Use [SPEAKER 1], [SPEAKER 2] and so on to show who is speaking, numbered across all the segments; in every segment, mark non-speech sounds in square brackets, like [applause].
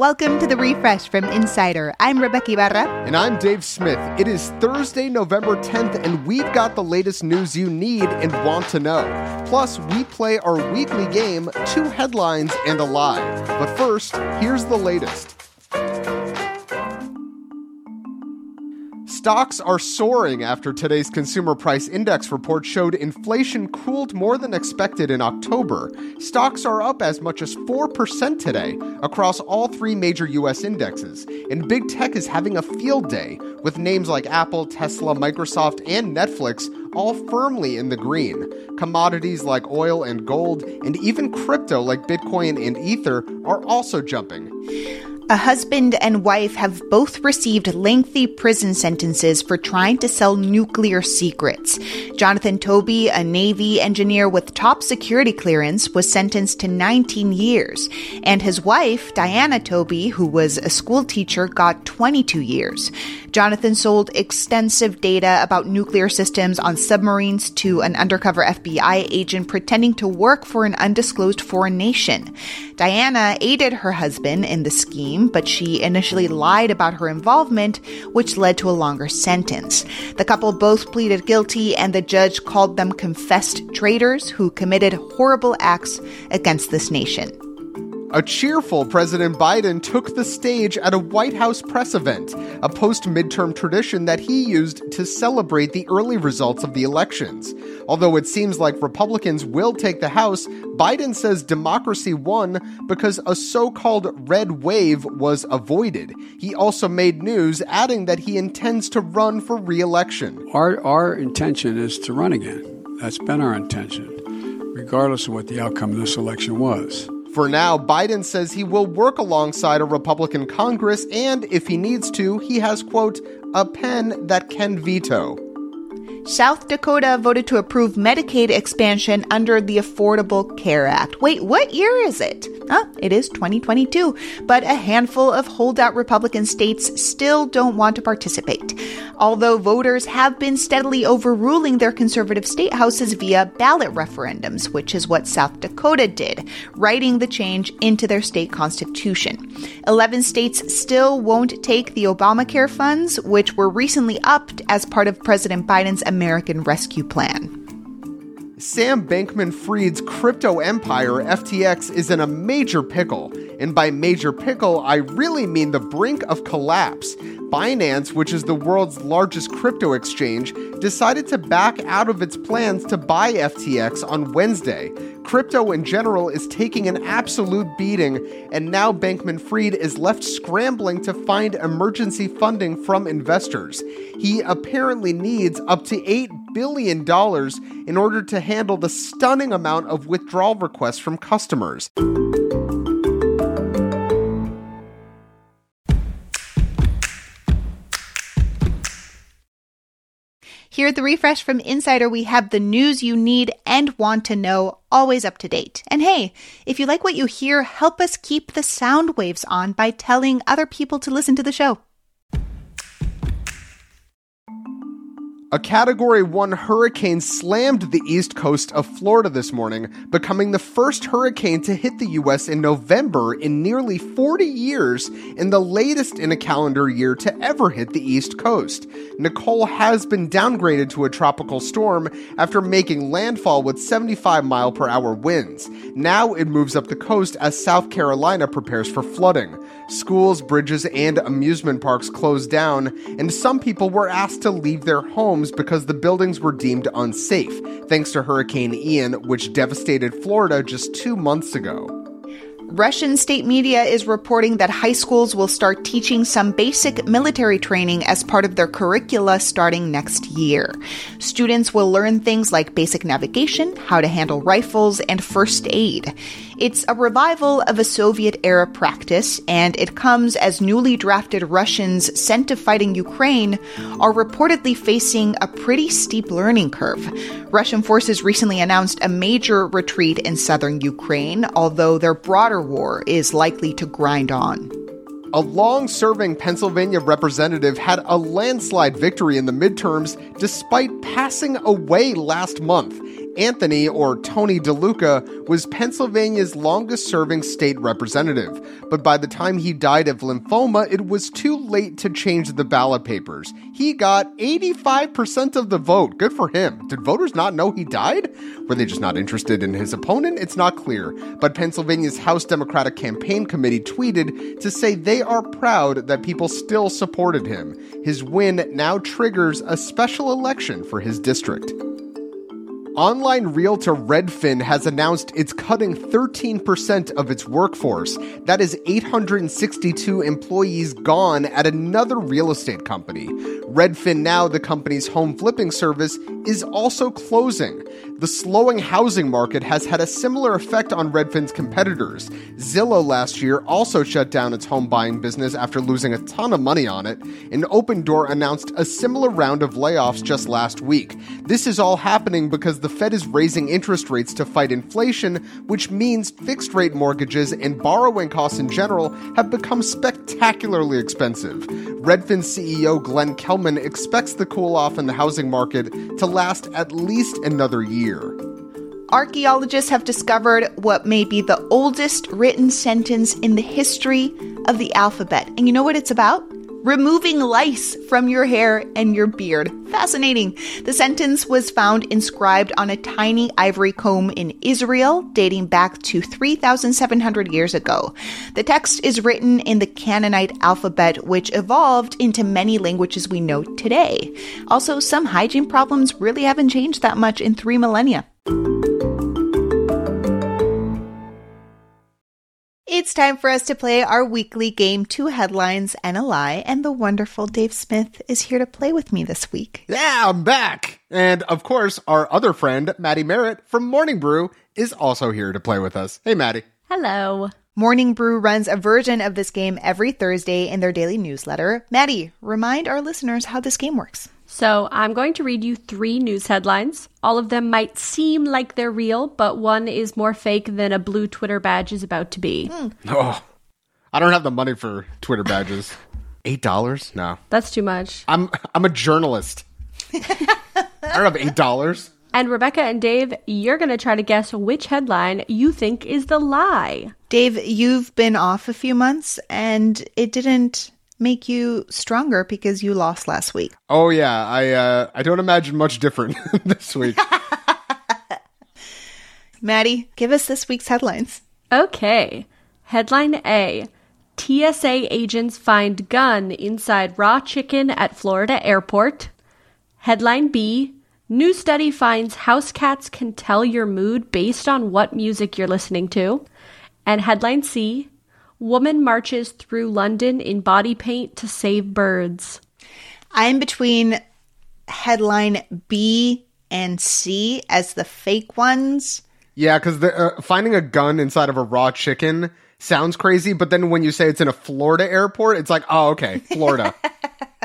[SPEAKER 1] Welcome to the refresh from Insider. I'm Rebeca Ibarra.
[SPEAKER 2] And I'm Dave Smith. It is Thursday, November 10th, and we've got the latest news you need and want to know. Plus, we play our weekly game, Two Headlines and a Lie. But first, here's the latest. Stocks are soaring after today's consumer price index report showed inflation cooled more than expected in October. Stocks are up as much as 4% today across all three major US indexes, and big tech is having a field day with names like Apple, Tesla, Microsoft, and Netflix all firmly in the green. Commodities like oil and gold, and even crypto like Bitcoin and Ether, are also jumping.
[SPEAKER 1] A husband and wife have both received lengthy prison sentences for trying to sell nuclear secrets. Jonathan Toebbe, a Navy engineer with top security clearance, was sentenced to 19 years, and his wife, Diana Toebbe, who was a school teacher, got 22 years. Jonathan sold extensive data about nuclear systems on submarines to an undercover FBI agent pretending to work for an undisclosed foreign nation. Diana aided her husband in the scheme, but she initially lied about her involvement, which led to a longer sentence. The couple both pleaded guilty, and the judge called them confessed traitors who committed horrible acts against this nation.
[SPEAKER 2] A cheerful President Biden took the stage at a White House press event, a post midterm tradition that he used to celebrate the early results of the elections. Although it seems like Republicans will take the House, Biden says democracy won because a so called red wave was avoided. He also made news, adding that he intends to run for re election.
[SPEAKER 3] Our, our intention is to run again. That's been our intention, regardless of what the outcome of this election was.
[SPEAKER 2] For now, Biden says he will work alongside a Republican Congress, and if he needs to, he has, quote, a pen that can veto.
[SPEAKER 1] South Dakota voted to approve Medicaid expansion under the Affordable Care Act. Wait, what year is it? Ah, it is 2022, but a handful of holdout Republican states still don't want to participate. Although voters have been steadily overruling their conservative state houses via ballot referendums, which is what South Dakota did, writing the change into their state constitution. 11 states still won't take the Obamacare funds, which were recently upped as part of President Biden's American Rescue Plan.
[SPEAKER 2] Sam Bankman Fried's crypto empire, FTX, is in a major pickle. And by major pickle, I really mean the brink of collapse. Binance, which is the world's largest crypto exchange, decided to back out of its plans to buy FTX on Wednesday. Crypto in general is taking an absolute beating, and now Bankman Fried is left scrambling to find emergency funding from investors. He apparently needs up to $8 billion in order to handle the stunning amount of withdrawal requests from customers.
[SPEAKER 1] Here at the Refresh from Insider, we have the news you need and want to know, always up to date. And hey, if you like what you hear, help us keep the sound waves on by telling other people to listen to the show.
[SPEAKER 2] A Category 1 hurricane slammed the east coast of Florida this morning, becoming the first hurricane to hit the U.S. in November in nearly 40 years and the latest in a calendar year to ever hit the east coast. Nicole has been downgraded to a tropical storm after making landfall with 75 mile per hour winds. Now it moves up the coast as South Carolina prepares for flooding. Schools, bridges, and amusement parks closed down, and some people were asked to leave their homes because the buildings were deemed unsafe, thanks to Hurricane Ian, which devastated Florida just two months ago.
[SPEAKER 1] Russian state media is reporting that high schools will start teaching some basic military training as part of their curricula starting next year. Students will learn things like basic navigation, how to handle rifles, and first aid. It's a revival of a Soviet era practice, and it comes as newly drafted Russians sent to fighting Ukraine are reportedly facing a pretty steep learning curve. Russian forces recently announced a major retreat in southern Ukraine, although their broader war is likely to grind on.
[SPEAKER 2] A long serving Pennsylvania representative had a landslide victory in the midterms despite passing away last month. Anthony, or Tony DeLuca, was Pennsylvania's longest serving state representative, but by the time he died of lymphoma, it was too late to change the ballot papers. He got 85% of the vote. Good for him. Did voters not know he died? Were they just not interested in his opponent? It's not clear. But Pennsylvania's House Democratic Campaign Committee tweeted to say they are proud that people still supported him. His win now triggers a special election for his district. Online realtor Redfin has announced it's cutting 13% of its workforce. That is 862 employees gone at another real estate company. Redfin Now, the company's home flipping service, is also closing. The slowing housing market has had a similar effect on Redfin's competitors. Zillow last year also shut down its home buying business after losing a ton of money on it, and Opendoor announced a similar round of layoffs just last week. This is all happening because the Fed is raising interest rates to fight inflation, which means fixed rate mortgages and borrowing costs in general have become spectacularly expensive. Redfin CEO Glenn Kelman expects the cool off in the housing market to last at least another year.
[SPEAKER 1] Archaeologists have discovered what may be the oldest written sentence in the history of the alphabet. And you know what it's about? Removing lice from your hair and your beard. Fascinating. The sentence was found inscribed on a tiny ivory comb in Israel, dating back to 3,700 years ago. The text is written in the Canaanite alphabet, which evolved into many languages we know today. Also, some hygiene problems really haven't changed that much in three millennia. It's time for us to play our weekly game, Two Headlines and a Lie, and the wonderful Dave Smith is here to play with me this week.
[SPEAKER 2] Yeah, I'm back. And of course, our other friend, Maddie Merritt from Morning Brew, is also here to play with us. Hey, Maddie.
[SPEAKER 4] Hello.
[SPEAKER 1] Morning Brew runs a version of this game every Thursday in their daily newsletter. Maddie, remind our listeners how this game works.
[SPEAKER 4] So, I'm going to read you three news headlines. All of them might seem like they're real, but one is more fake than a blue Twitter badge is about to be. Hmm.
[SPEAKER 2] Oh, I don't have the money for Twitter badges. [laughs] Eight dollars? No,
[SPEAKER 4] That's too much.
[SPEAKER 2] I'm I'm a journalist. [laughs] I don't have eight dollars.
[SPEAKER 4] And Rebeca and Dave, you're going to try to guess which headline you think is the lie.
[SPEAKER 1] Dave, you've been off a few months and it didn't make you stronger because you lost last week.
[SPEAKER 2] Oh yeah, I uh, I don't imagine much different [laughs] this week. [laughs]
[SPEAKER 1] Maddie, give us this week's headlines.
[SPEAKER 4] Okay. Headline A TSA agents find gun inside raw chicken at Florida airport. Headline B New study finds house cats can tell your mood based on what music you're listening to. And headline C Woman marches through London in body paint to save birds.
[SPEAKER 1] I'm between headline B and C as the fake ones.
[SPEAKER 2] yeah, because uh, finding a gun inside of a raw chicken sounds crazy, but then when you say it's in a Florida airport, it's like, oh, okay, Florida. [laughs]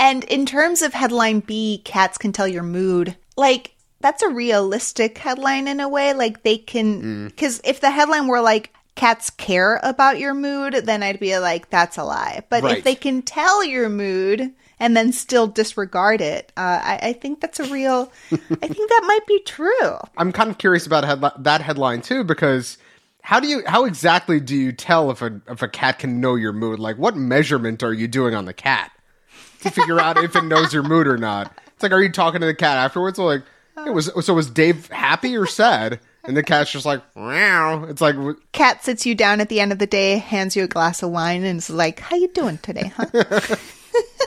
[SPEAKER 1] And in terms of headline B, cats can tell your mood. Like, that's a realistic headline in a way. Like, they can. Because if the headline were like, cats care about your mood, then I'd be like, that's a lie. But
[SPEAKER 2] Right.
[SPEAKER 1] if they can tell your mood and then still disregard it, uh, I, I think that's a real. I think that might be true. [laughs]
[SPEAKER 2] I'm kind of curious about headli- that headline too, because how do you how exactly do you tell if a if a cat can know your mood? Like, what measurement are you doing on the cat to figure out if it knows your mood or not? It's like, are you talking to the cat afterwards? So like, it was so was Dave happy or sad? And the cat's just like, meow. It's like,
[SPEAKER 1] Cat sits you down at the end of the day, hands you a glass of wine, and is like, "How you doing today, huh?"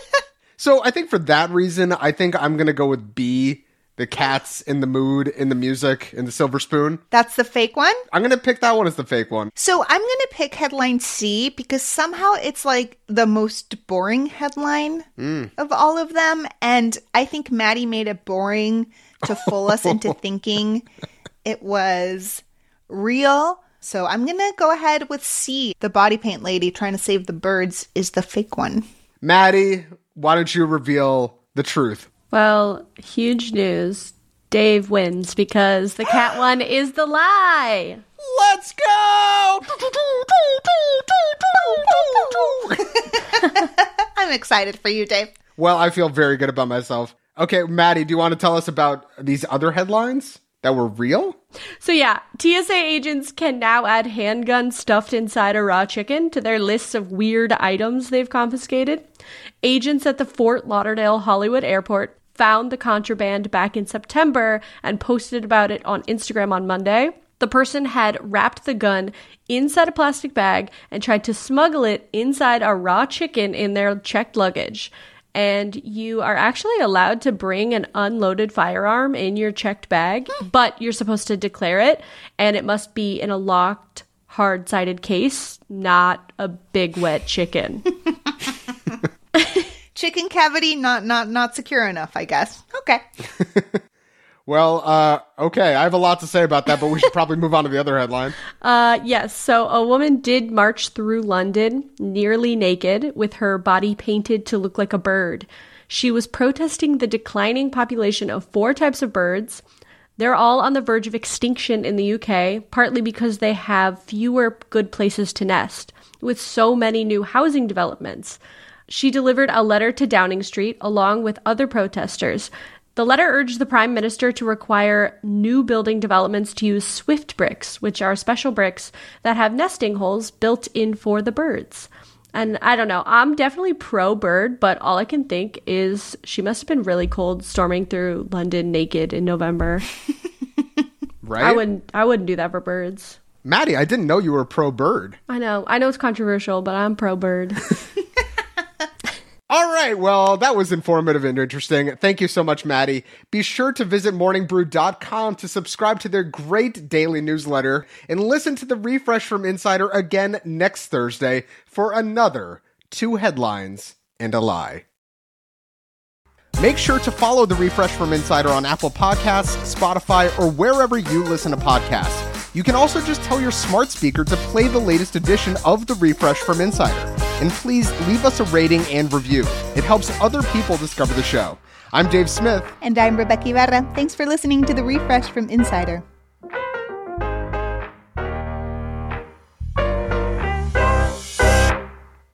[SPEAKER 1] [laughs]
[SPEAKER 2] so I think for that reason, I think I'm gonna go with B. The cat's in the mood, in the music, in the silver spoon.
[SPEAKER 1] that's the fake one.
[SPEAKER 2] I'm gonna pick that one as the fake one.
[SPEAKER 1] So I'm to pick headline C because somehow it's like the most boring headline hmm. of all of them. And I think Maddie made it boring to fool us into [laughs] thinking it was real. So I'm to go ahead with C. The body paint lady trying to save the birds is the fake one.
[SPEAKER 2] Maddie, why don't you reveal the truth?
[SPEAKER 4] Well, huge news. Dave wins because the cat [gasps] one is the lie.
[SPEAKER 2] Let's go! [laughs]
[SPEAKER 1] I'm excited for you, Dave.
[SPEAKER 2] well, I feel very good about myself. Okay, Maddie, do you want to tell us about these other headlines? that were real?
[SPEAKER 4] So yeah, TSA agents can now add handguns stuffed inside a raw chicken to their lists of weird items they've confiscated. Agents at the Fort Lauderdale Hollywood Airport found the contraband back in September and posted about it on Instagram on Monday. The person had wrapped the gun inside a plastic bag and tried to smuggle it inside a raw chicken in their checked luggage. And you are actually allowed to bring an unloaded firearm in your checked bag, hmm. but you're supposed to declare it, and it must be in a locked, hard sided case, not a big wet chicken. [laughs]
[SPEAKER 1] Chicken cavity not not not secure enough, I guess. Okay. [laughs]
[SPEAKER 2] Well, uh, okay, I have a lot to say about that, but we should probably move on to the other headline. [laughs]
[SPEAKER 4] Uh, yes. So a woman did march through London nearly naked with her body painted to look like a bird. She was protesting the declining population of four types of birds. They're all on the verge of extinction in the UK, partly because they have fewer good places to nest, with so many new housing developments. She delivered a letter to Downing Street along with other protesters. The letter urged the Prime Minister to require new building developments to use Swift bricks, which are special bricks that have nesting holes built in for the birds. And I don't know, I'm definitely pro bird, but all I can think is she must have been really cold storming through London naked in November. [laughs]
[SPEAKER 2] Right?
[SPEAKER 4] I wouldn't I wouldn't do that for birds.
[SPEAKER 2] Maddie, I didn't know you were pro bird.
[SPEAKER 4] I know. I know it's controversial, but I'm pro bird. [laughs]
[SPEAKER 2] All right, well, that was informative and interesting. Thank you so much, Maddie. Be sure to visit morningbrew.com to subscribe to their great daily newsletter and listen to the refresh from Insider again next Thursday for another two headlines and a lie. Make sure to follow the refresh from Insider on Apple Podcasts, Spotify, or wherever you listen to podcasts. You can also just tell your smart speaker to play the latest edition of the refresh from Insider. And please leave us a rating and review. It helps other people discover the show. I'm Dave Smith.
[SPEAKER 1] And I'm Rebeca Ibarra. Thanks for listening to the refresh from Insider.